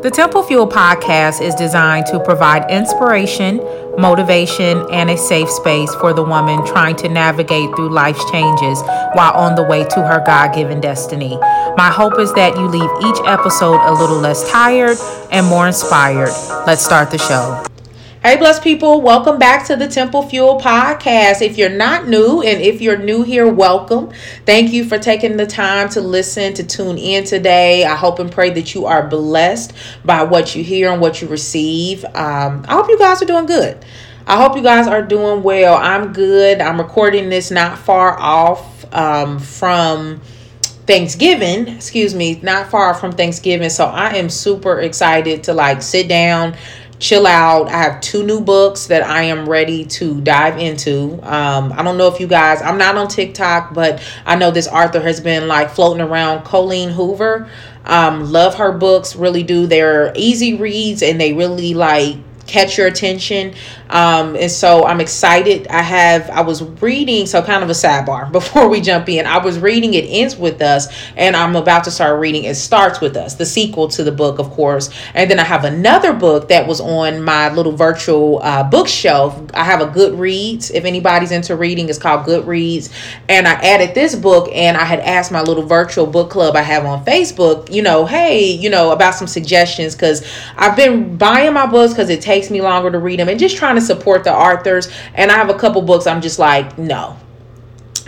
The Temple Fuel podcast is designed to provide inspiration, motivation, and a safe space for the woman trying to navigate through life's changes while on the way to her God given destiny. My hope is that you leave each episode a little less tired and more inspired. Let's start the show. Hey, blessed people, welcome back to the Temple Fuel podcast. If you're not new and if you're new here, welcome. Thank you for taking the time to listen, to tune in today. I hope and pray that you are blessed by what you hear and what you receive. Um, I hope you guys are doing good. I hope you guys are doing well. I'm good. I'm recording this not far off um, from. Thanksgiving, excuse me, not far from Thanksgiving. So I am super excited to like sit down, chill out. I have two new books that I am ready to dive into. Um, I don't know if you guys, I'm not on TikTok, but I know this author has been like floating around Colleen Hoover. Um, love her books, really do. They're easy reads and they really like catch your attention. Um, and so I'm excited. I have, I was reading, so kind of a sidebar before we jump in. I was reading It Ends With Us, and I'm about to start reading It Starts With Us, the sequel to the book, of course. And then I have another book that was on my little virtual uh, bookshelf. I have a Goodreads. If anybody's into reading, it's called Goodreads. And I added this book, and I had asked my little virtual book club I have on Facebook, you know, hey, you know, about some suggestions because I've been buying my books because it takes me longer to read them and just trying to support the authors. And I have a couple books I'm just like, no,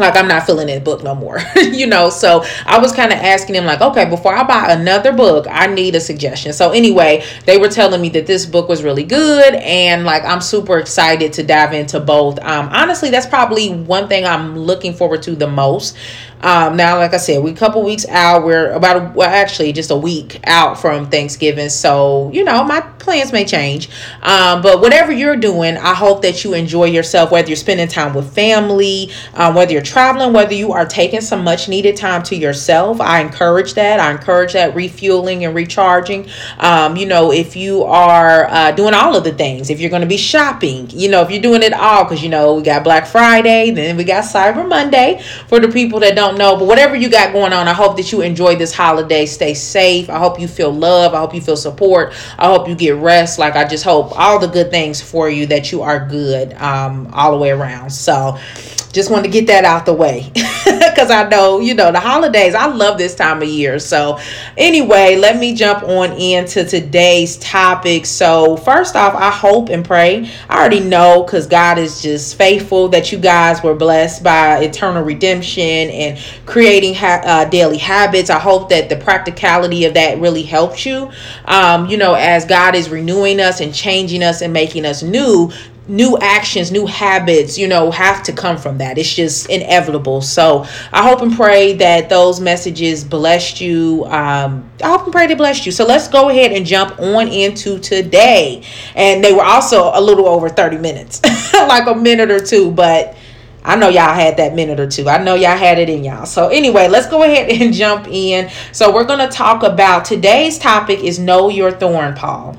like I'm not filling that book no more, you know. So I was kind of asking him like, okay, before I buy another book, I need a suggestion. So anyway, they were telling me that this book was really good, and like I'm super excited to dive into both. Um, honestly, that's probably one thing I'm looking forward to the most um, now, like I said, we a couple weeks out. We're about a, well, actually just a week out from Thanksgiving. So you know, my plans may change. Um, but whatever you're doing, I hope that you enjoy yourself. Whether you're spending time with family, um, whether you're traveling, whether you are taking some much needed time to yourself, I encourage that. I encourage that refueling and recharging. Um, you know, if you are uh, doing all of the things, if you're going to be shopping, you know, if you're doing it all, because you know we got Black Friday, then we got Cyber Monday for the people that don't don't know. But whatever you got going on, I hope that you enjoy this holiday. Stay safe. I hope you feel love. I hope you feel support. I hope you get rest. Like I just hope all the good things for you that you are good um, all the way around. So just want to get that out the way because I know, you know, the holidays, I love this time of year. So, anyway, let me jump on into today's topic. So, first off, I hope and pray. I already know because God is just faithful that you guys were blessed by eternal redemption and creating ha- uh, daily habits. I hope that the practicality of that really helps you. Um, you know, as God is renewing us and changing us and making us new, new actions, new habits, you know, have to come from that. It's just inevitable. So I hope and pray that those messages blessed you. Um, I hope and pray they blessed you. So let's go ahead and jump on into today. And they were also a little over 30 minutes, like a minute or two, but I know y'all had that minute or two. I know y'all had it in y'all. So anyway, let's go ahead and jump in. So we're going to talk about today's topic is know your thorn, Paul.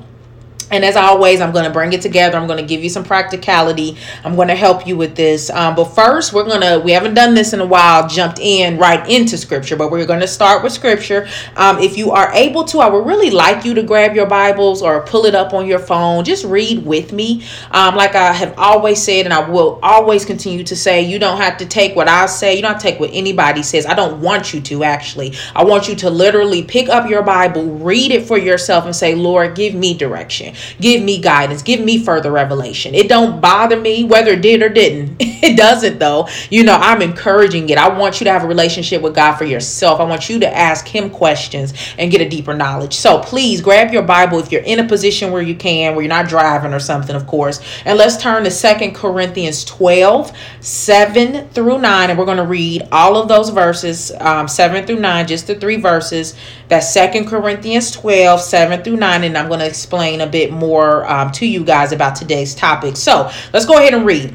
And as always, I'm going to bring it together. I'm going to give you some practicality. I'm going to help you with this. Um, but first, we're going to, we haven't done this in a while, jumped in right into scripture, but we're going to start with scripture. Um, if you are able to, I would really like you to grab your Bibles or pull it up on your phone. Just read with me. Um, like I have always said, and I will always continue to say, you don't have to take what I say. You don't take what anybody says. I don't want you to actually. I want you to literally pick up your Bible, read it for yourself, and say, Lord, give me direction give me guidance. Give me further revelation. It don't bother me whether it did or didn't. It doesn't though. You know i'm encouraging it. I want you to have a relationship with god for yourself. I want you to ask him questions and get a deeper knowledge. So please grab your bible if you're in a position where you can where you're not driving or something of course. And let's turn to Second corinthians 12 7 through 9 and we're going to read all of those verses um, 7 through 9 just the three verses. That's Second corinthians 12 7 through 9 and i'm going to explain a bit more um, to you guys about today's topic. So let's go ahead and read.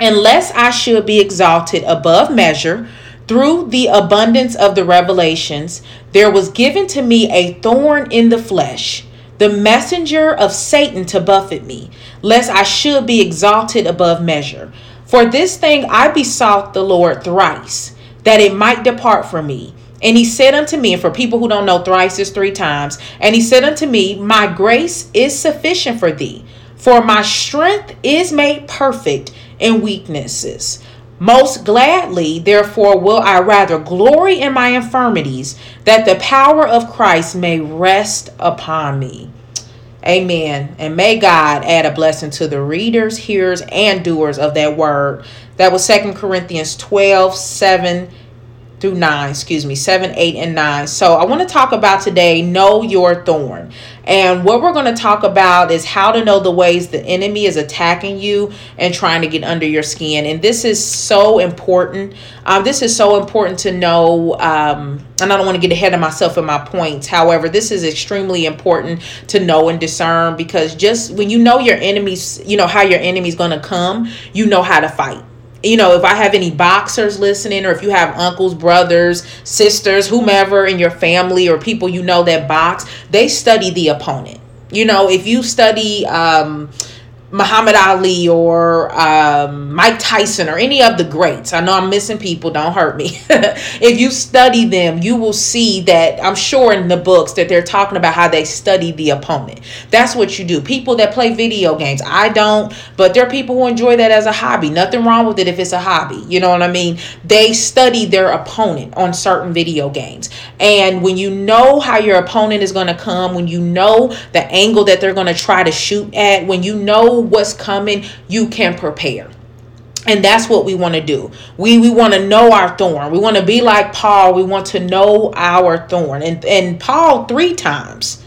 Unless I should be exalted above measure through the abundance of the revelations, there was given to me a thorn in the flesh, the messenger of Satan to buffet me, lest I should be exalted above measure. For this thing I besought the Lord thrice, that it might depart from me. And he said unto me, and for people who don't know, thrice is three times. And he said unto me, My grace is sufficient for thee, for my strength is made perfect in weaknesses. Most gladly, therefore, will I rather glory in my infirmities, that the power of Christ may rest upon me. Amen. And may God add a blessing to the readers, hearers, and doers of that word. That was Second Corinthians 12 7 through 9, excuse me, 7, 8, and 9. So I want to talk about today know your thorn. And what we're going to talk about is how to know the ways the enemy is attacking you and trying to get under your skin. And this is so important. Um, this is so important to know. Um, and I don't want to get ahead of myself in my points. However, this is extremely important to know and discern because just when you know your enemies, you know how your enemy's going to come, you know how to fight you know, if I have any boxers listening, or if you have uncles, brothers, sisters, whomever in your family, or people you know that box, they study the opponent. You know, if you study, um, Muhammad Ali or um, Mike Tyson or any of the greats. I know I'm missing people, don't hurt me. if you study them, you will see that I'm sure in the books that they're talking about how they study the opponent. That's what you do. People that play video games, I don't, but there are people who enjoy that as a hobby. Nothing wrong with it if it's a hobby. You know what I mean? They study their opponent on certain video games. And when you know how your opponent is going to come, when you know the angle that they're going to try to shoot at, when you know what's coming, you can prepare. And that's what we want to do. We we want to know our thorn. We want to be like Paul. We want to know our thorn. And and Paul three times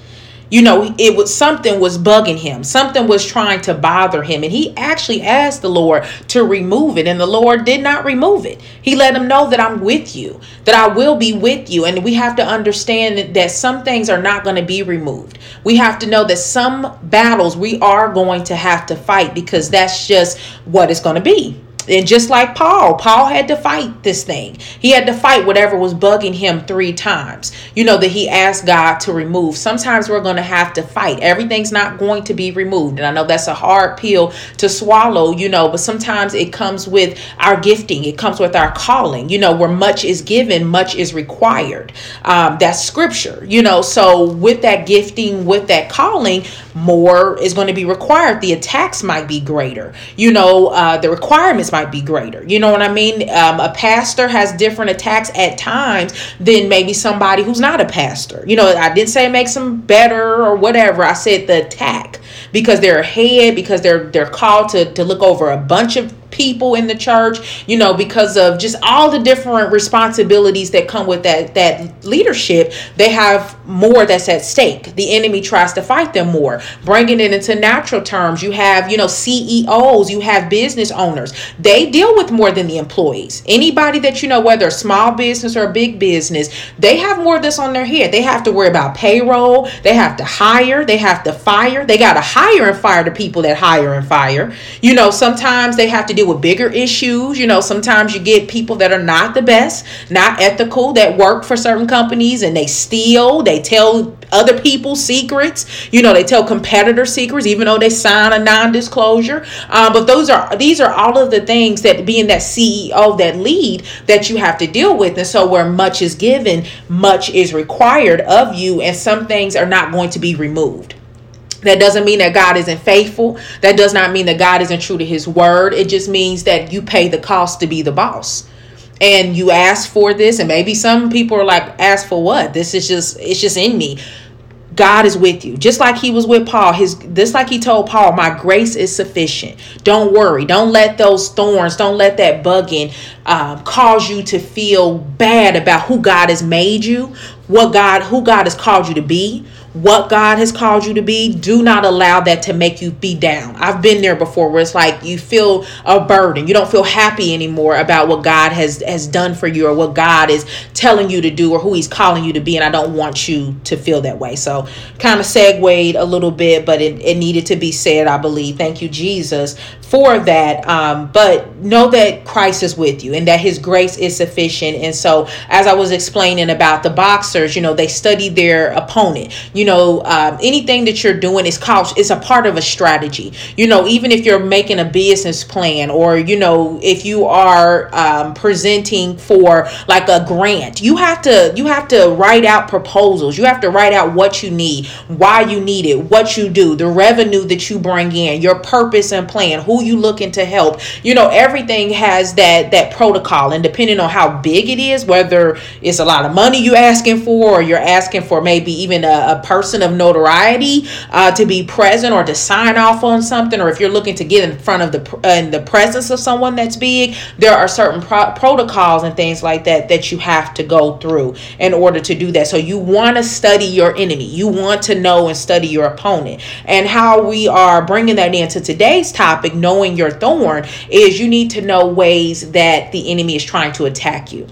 you know it was something was bugging him. Something was trying to bother him. And he actually asked the lord to remove it. And the lord did not remove it. He let him know that i'm with you that i will be with you. And we have to understand that some things are not going to be removed. We have to know that some battles we are going to have to fight because that's just what it's going to be and just like Paul, Paul had to fight this thing. He had to fight whatever was bugging him three times. You know, that he asked God to remove. Sometimes we're going to have to fight. Everything's not going to be removed. And I know that's a hard pill to swallow, you know, but sometimes it comes with our gifting, it comes with our calling, you know, where much is given, much is required. Um, that's scripture, you know. So with that gifting, with that calling, more is going to be required. The attacks might be greater, you know, uh, the requirements might be greater. You know what I mean? Um, a pastor has different attacks at times than maybe somebody who's not a pastor. You know, I didn't say it makes them better or whatever. I said the attack because they're ahead, because they're they're called to to look over a bunch of people in the church, you know, because of just all the different responsibilities that come with that that leadership, they have more that's at stake. The enemy tries to fight them more. Bringing it into natural terms, you have, you know, CEOs, you have business owners. They deal with more than the employees. Anybody that you know whether a small business or a big business, they have more of this on their head. They have to worry about payroll, they have to hire, they have to fire. They got to hire and fire the people that hire and fire. You know, sometimes they have to deal deal with bigger issues. You know, sometimes you get people that are not the best, not ethical, that work for certain companies and they steal, they tell other people's secrets. You know, they tell competitor secrets, even though they sign a non-disclosure. Um, but those are these are all of the things that being that CEO, that lead that you have to deal with. And so where much is given, much is required of you, and some things are not going to be removed. That doesn't mean that God isn't faithful. That does not mean that God isn't true to his word. It just means that you pay the cost to be the boss. And you ask for this, and maybe some people are like, ask for what? This is just, it's just in me. God is with you. Just like he was with Paul, his just like he told Paul, my grace is sufficient. Don't worry. Don't let those thorns, don't let that bugging um, cause you to feel bad about who God has made you, what God, who God has called you to be, what God has called you to be, do not allow that to make you be down. I've been there before where it's like you feel a burden. You don't feel happy anymore about what God has has done for you or what God is telling you to do or who he's calling you to be and I don't want you to feel that way. So, kind of segued a little bit, but it, it needed to be said, I believe. Thank you Jesus for that. Um, but know that Christ is with you and that his grace is sufficient. And so, as I was explaining about the boxers, you know, they study their opponent. You you know, um, anything that you're doing is called is a part of a strategy. You know, even if you're making a business plan or you know if you are um, presenting for like a grant, you have to you have to write out proposals. You have to write out what you need, why you need it, what you do, the revenue that you bring in, your purpose and plan, who you looking to help. You know, everything has that that protocol, and depending on how big it is, whether it's a lot of money you asking for or you're asking for maybe even a, a person of notoriety uh, to be present or to sign off on something, or if you're looking to get in front of the uh, in the presence of someone that's big, there are certain pro- protocols and things like that that you have to go through in order to do that. So you want to study your enemy. You want to know and study your opponent. And how we are bringing that into today's topic, knowing your thorn, is you need to know ways that the enemy is trying to attack you.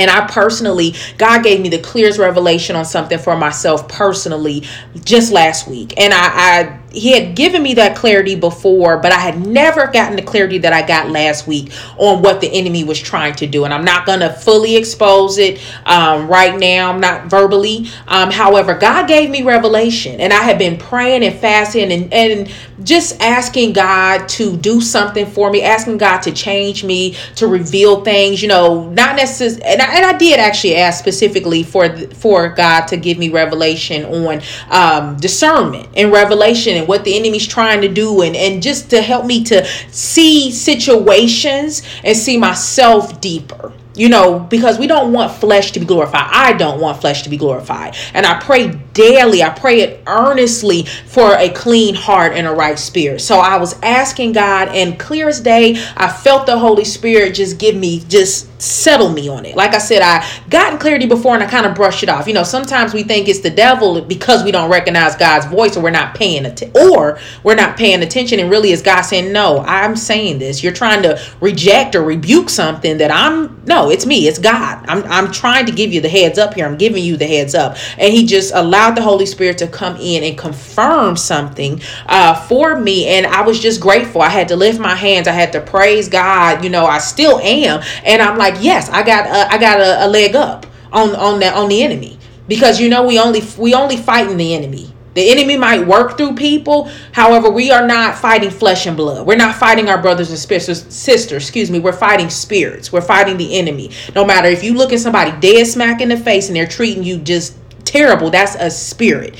And I personally, God gave me the clearest revelation on something for myself personally just last week. And I, I he had given me that clarity before, but I had never gotten the clarity that I got last week on what the enemy was trying to do. And I'm not going to fully expose it um, right now. I'm not verbally. Um, however, God gave me revelation, and I had been praying and fasting and, and just asking God to do something for me, asking God to change me, to reveal things. You know, not necessarily. And I, and I did actually ask specifically for for God to give me revelation on um, discernment and revelation and what the enemy's trying to do and, and just to help me to see situations and see myself deeper you know, because we don't want flesh to be glorified. I don't want flesh to be glorified. And I pray daily, I pray it earnestly for a clean heart and a right spirit. So I was asking God, and clear as day, I felt the Holy Spirit just give me, just settle me on it. Like I said, I gotten clarity before and I kind of brushed it off. You know, sometimes we think it's the devil because we don't recognize God's voice or we're not paying attention or we're not paying attention and really is God saying, No, I'm saying this. You're trying to reject or rebuke something that I'm no, it's me, it's God. I'm I'm trying to give you the heads up here. I'm giving you the heads up. And he just allowed the Holy Spirit to come in and confirm something uh, for me. And I was just grateful. I had to lift my hands. I had to praise God. You know, I still am. And I'm like yes, I got a, I got a, a leg up on on that on the enemy because you know we only we only fighting the enemy. The enemy might work through people. However, we are not fighting flesh and blood. We're not fighting our brothers and sisters, excuse me. We're fighting spirits. We're fighting the enemy. No matter if you look at somebody dead smack in the face and they're treating you just terrible, that's a spirit.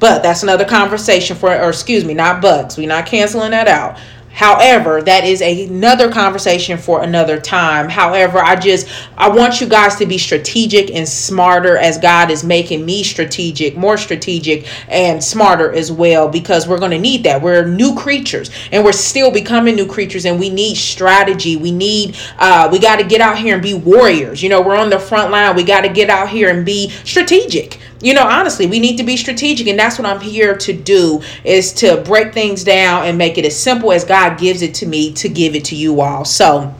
But that's another conversation for, or excuse me, not bugs. We're not canceling that out. However, that is another conversation for another time. However, I just I want you guys to be strategic and smarter as God is making me strategic, more strategic and smarter as well because we're going to need that. We're new creatures and we're still becoming new creatures and we need strategy. We need uh we got to get out here and be warriors. You know, we're on the front line. We got to get out here and be strategic you know honestly we need to be strategic and that's what i'm here to do is to break things down and make it as simple as god gives it to me to give it to you all. So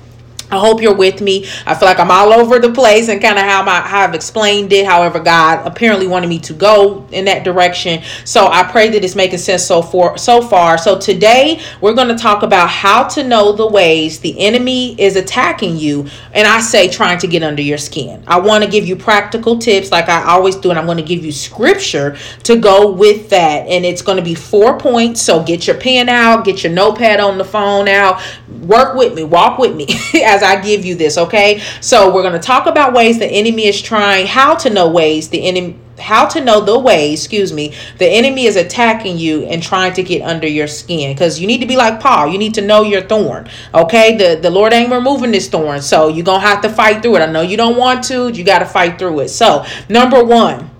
I hope you're with me. I feel like I'm all over the place and kind of how, how I've explained it. However, God apparently wanted me to go in that direction. So I pray that it's making sense so for so far. So today we're going to talk about how to know the ways the enemy is attacking you. And I say trying to get under your skin. I want to give you practical tips like I always do. And I'm going to give you scripture to go with that. And it's going to be four points. So get your pen out, get your notepad on the phone out, work with me, walk with me as I give you this, okay? So we're going to talk about ways the enemy is trying, how to know ways the enemy how to know the way, excuse me, the enemy is attacking you and trying to get under your skin. Because you need to be like Paul. You need to know your thorn. Okay. The the Lord ain't removing this thorn. So you're gonna have to fight through it. I know you don't want to, you gotta fight through it. So number one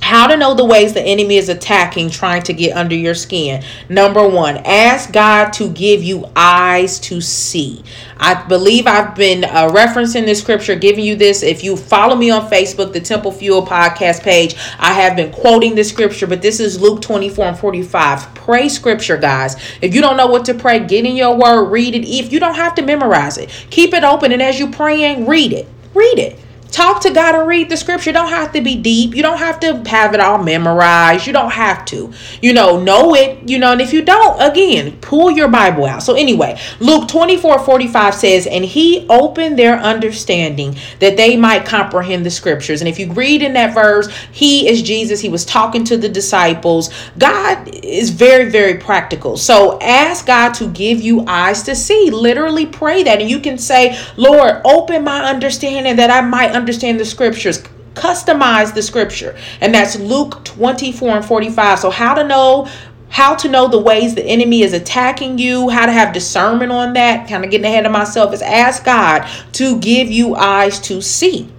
how to know the ways the enemy is attacking, trying to get under your skin. Number one, ask God to give you eyes to see. I believe I've been uh, referencing this scripture, giving you this. If you follow me on Facebook, the Temple Fuel podcast page, I have been quoting this scripture, but this is Luke 24 and 45. Pray scripture, guys. If you don't know what to pray, get in your word, read it. If you don't have to memorize it, keep it open. And as you're praying, read it. Read it talk to God and read the scripture. You don't have to be deep. You don't have to have it all memorized. You don't have to, you know, know it, you know. And if you don't, again, pull your Bible out. So, anyway, Luke 24 45 says, And he opened their understanding that they might comprehend the scriptures. And if you read in that verse, he is Jesus. He was talking to the disciples. God is very, very practical. So, ask God to give you eyes to see. Literally pray that. And you can say, Lord, open my understanding that I might understand the scriptures customize the scripture and that's luke 24 and 45 so how to know how to know the ways the enemy is attacking you, how to have discernment on that, kind of getting ahead of myself, is ask God to give you eyes to see.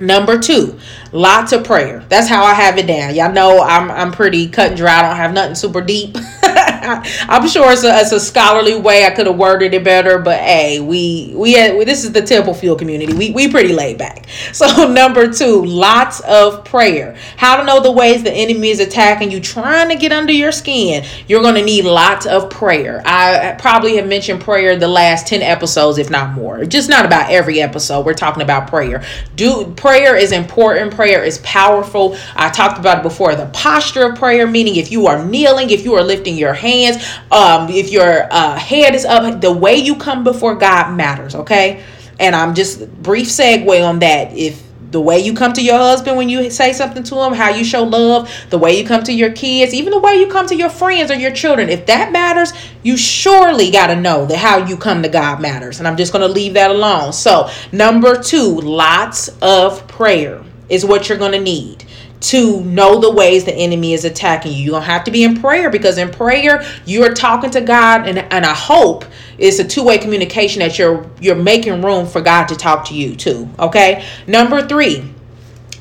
Number two, lots of prayer. That's how I have it down. Y'all know I'm I'm pretty cut and dry. I don't have nothing super deep. I'm sure it's a, it's a scholarly way. I could have worded it better, but hey, we we this is the Temple Fuel community. We we pretty laid back. So number two, lots of prayer. How to know the ways the enemy is attacking you, trying to get under your skin. You're going to need lots of prayer. I probably have mentioned prayer the last ten episodes, if not more. Just not about every episode. We're talking about prayer. Do prayer is important. Prayer is powerful. I talked about it before. The posture of prayer, meaning if you are kneeling, if you are lifting your hand hands, um, if your uh, head is up, the way you come before God matters, okay? And I'm just brief segue on that. If the way you come to your husband when you say something to him, how you show love, the way you come to your kids, even the way you come to your friends or your children, if that matters, you surely got to know that how you come to God matters. And I'm just going to leave that alone. So, number two, lots of prayer is what you're going to need to know the ways the enemy is attacking you. You're going to have to be in prayer because in prayer, you're talking to God and, and I hope it's a two-way communication that you're you're making room for God to talk to you too. Okay? Number 3,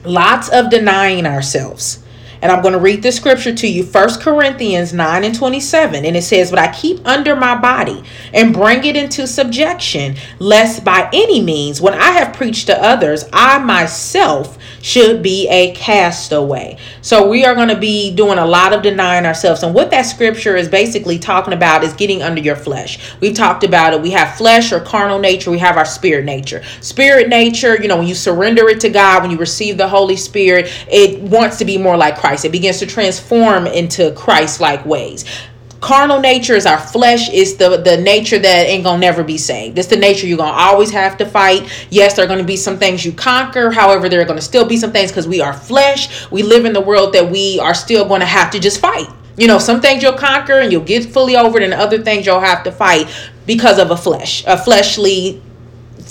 lots of denying ourselves. And I'm going to read the scripture to you, First Corinthians 9 and 27. And it says, But I keep under my body and bring it into subjection, lest by any means, when I have preached to others, I myself should be a castaway. So we are going to be doing a lot of denying ourselves. And what that scripture is basically talking about is getting under your flesh. We've talked about it. We have flesh or carnal nature, we have our spirit nature. Spirit nature, you know, when you surrender it to God, when you receive the Holy Spirit, it wants to be more like Christ. Christ. It begins to transform into Christ like ways. Carnal nature is our flesh, is the, the nature that ain't gonna never be saved. It's the nature you're gonna always have to fight. Yes, there are gonna be some things you conquer. However, there are gonna still be some things because we are flesh. We live in the world that we are still gonna have to just fight. You know, some things you'll conquer and you'll get fully over it, and other things you'll have to fight because of a flesh, a fleshly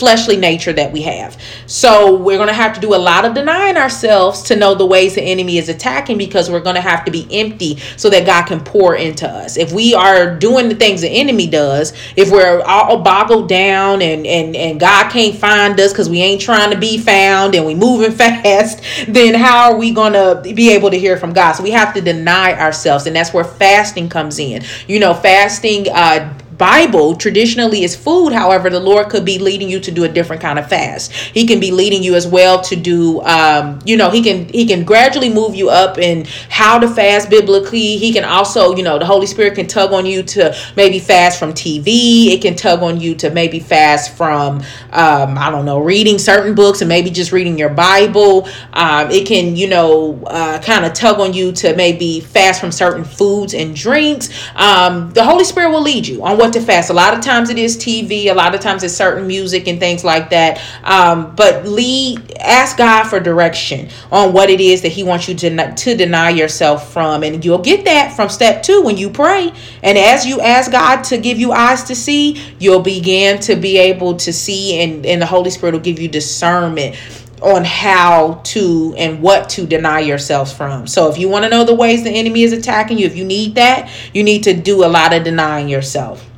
fleshly nature that we have. So we're going to have to do a lot of denying ourselves to know the ways the enemy is attacking because we're going to have to be empty so that God can pour into us. If we are doing the things the enemy does, if we're all boggled down and and and God can't find us cuz we ain't trying to be found and we moving fast, then how are we going to be able to hear from God? So we have to deny ourselves and that's where fasting comes in. You know, fasting uh Bible traditionally is food. However, the Lord could be leading you to do a different kind of fast. He can be leading you as well to do, um, you know, he can he can gradually move you up in how to fast biblically. He can also, you know, the Holy Spirit can tug on you to maybe fast from TV. It can tug on you to maybe fast from, um, I don't know, reading certain books and maybe just reading your Bible. Um, it can, you know, uh, kind of tug on you to maybe fast from certain foods and drinks. Um, the Holy Spirit will lead you on what to fast. A lot of times it is TV. A lot of times it's certain music and things like that. Um, but lead, ask God for direction on what it is that He wants you to to deny yourself from, and you'll get that from step two when you pray. And as you ask God to give you eyes to see, you'll begin to be able to see, and and the Holy Spirit will give you discernment on how to and what to deny yourselves from. So if you want to know the ways the enemy is attacking you, if you need that, you need to do a lot of denying yourself.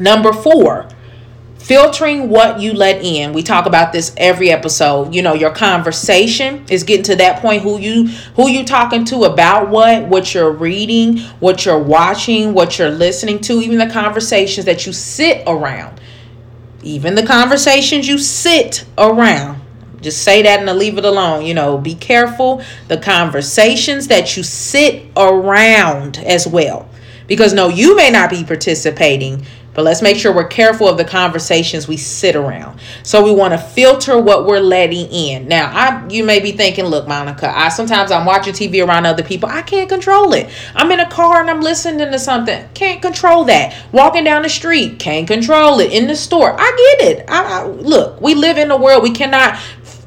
Number four, filtering what you let in. We talk about this every episode. You know, your conversation is getting to that point who you who you talking to about what, what you're reading, what you're watching, what you're listening to, even the conversations that you sit around. Even the conversations you sit around. Just say that and leave it alone. You know, be careful the conversations that you sit around as well. Because no, you may not be participating but let's make sure we're careful of the conversations we sit around. So we want to filter what we're letting in. Now, I you may be thinking, look, Monica, I sometimes I'm watching TV around other people. I can't control it. I'm in a car and I'm listening to something. Can't control that. Walking down the street, can't control it. In the store, I get it. I, I look, we live in a world we cannot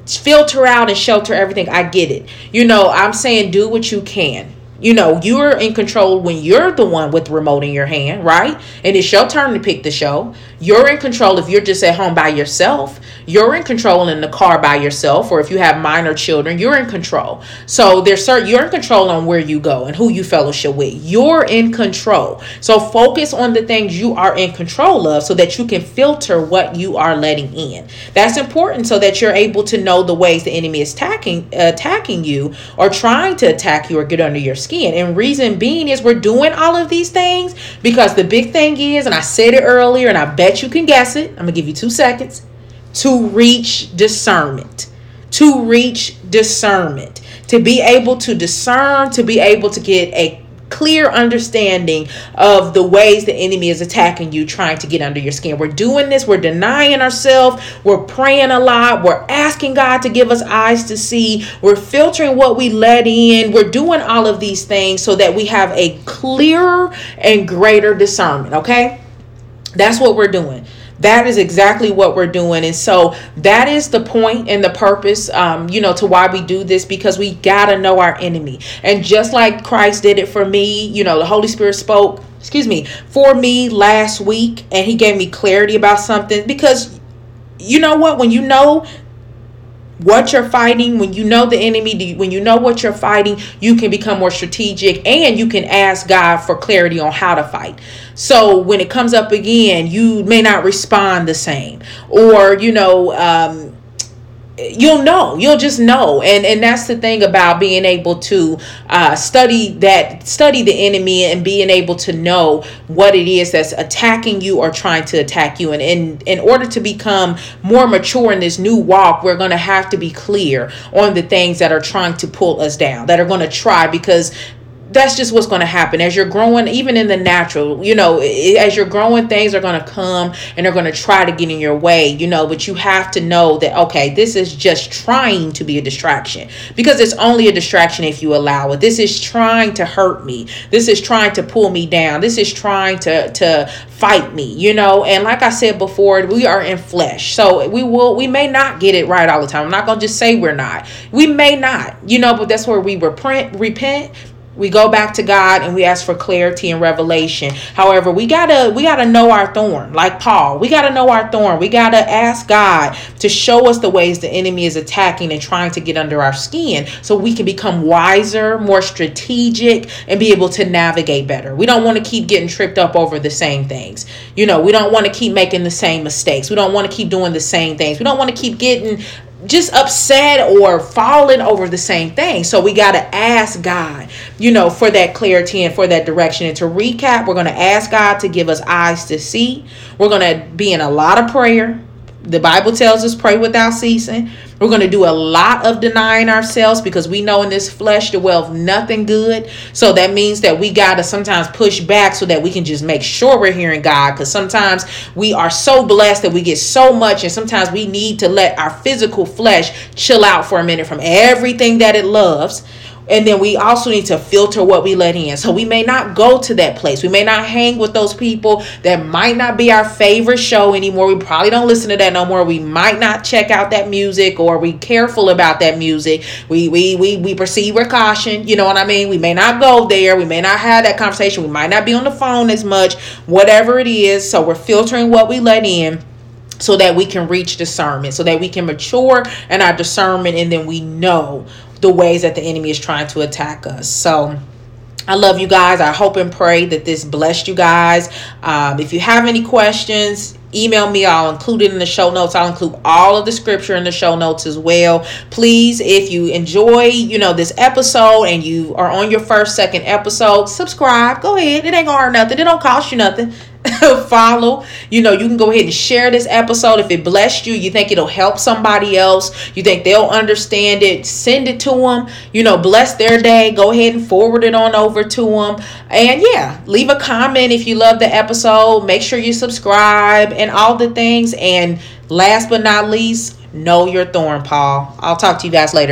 filter out and shelter everything. I get it. You know, I'm saying do what you can. You know, you're in control when you're the one with the remote in your hand, right? And it's your turn to pick the show. You're in control if you're just at home by yourself. You're in control in the car by yourself, or if you have minor children, you're in control. So there's certain you're in control on where you go and who you fellowship with. You're in control. So focus on the things you are in control of so that you can filter what you are letting in. That's important so that you're able to know the ways the enemy is attacking attacking you or trying to attack you or get under your skin. And reason being is we're doing all of these things because the big thing is, and I said it earlier, and I bet you can guess it. I'm gonna give you two seconds to reach discernment. To reach discernment. To be able to discern, to be able to get a clear understanding of the ways the enemy is attacking you, trying to get under your skin. We're doing this, we're denying ourselves, we're praying a lot, we're asking God to give us eyes to see, we're filtering what we let in, we're doing all of these things so that we have a clearer and greater discernment, okay? That's what we're doing that is exactly what we're doing. And so that is the point and the purpose um, you know to why we do this because we gotta know our enemy. And just like christ did it for me you know the holy spirit spoke excuse me for me last week and he gave me clarity about something because you know what? When you know what you're fighting, when you know the enemy, when you know what you're fighting, you can become more strategic and you can ask God for clarity on how to fight. So when it comes up again, you may not respond the same, or you know, um, you'll know. You'll just know. And and that's the thing about being able to uh, study that study the enemy and being able to know what it is that's attacking you or trying to attack you. And in in order to become more mature in this new walk we're going to have to be clear on the things that are trying to pull us down that are going to try because that's just what's going to happen. As you're growing even in the natural you know as you're growing things are going to come and they're going to try to get in your way you know but you have to know that okay this is just trying to be a distraction because it's only a distraction if you allow it. This is trying to hurt me. This is trying to pull me down. This is trying to to fight me you know? And like i said before we are in flesh. So we will we may not get it right all the time. I'm not going to just say we're not. We may not you know but that's where we repent repent we go back to God and we ask for clarity and revelation. However, we gotta we gotta know our thorn, like Paul. We gotta know our thorn. We gotta ask God to show us the ways the enemy is attacking and trying to get under our skin, so we can become wiser, more strategic, and be able to navigate better. We don't want to keep getting tripped up over the same things. You know, we don't want to keep making the same mistakes. We don't want to keep doing the same things. We don't want to keep getting just upset or falling over the same thing. So we got to ask God, you know, for that clarity and for that direction. And to recap, we're going to ask God to give us eyes to see. We're going to be in a lot of prayer. The Bible tells us pray without ceasing. We're going to do a lot of denying ourselves because we know in this flesh the wealth nothing good. So that means that we got to sometimes push back so that we can just make sure we're hearing God. Because sometimes we are so blessed that we get so much, and sometimes we need to let our physical flesh chill out for a minute from everything that it loves and then we also need to filter what we let in. So we may not go to that place. We may not hang with those people that might not be our favorite show anymore. We probably don't listen to that no more. We might not check out that music or we careful about that music. We we we we proceed with caution. You know what I mean? We may not go there. We may not have that conversation. We might not be on the phone as much. Whatever it is. So we're filtering what we let in so that we can reach discernment, so that we can mature in our discernment, and then we know the ways that the enemy is trying to attack us. So, I love you guys. I hope and pray that this blessed you guys. Um, if you have any questions, email me. I'll include it in the show notes. I'll include all of the scripture in the show notes as well. Please, if you enjoy, you know, this episode and you are on your first, second episode, subscribe. Go ahead. It ain't gonna hurt nothing. It don't cost you nothing. follow. You know, you can go ahead and share this episode if it blessed you. You think it'll help somebody else. You think they'll understand it. Send it to them. You know, bless their day. Go ahead and forward it on over to them. And yeah, leave a comment if you love the episode. Make sure you subscribe and all the things. And last but not least, know your thorn, Paul. I'll talk to you guys later.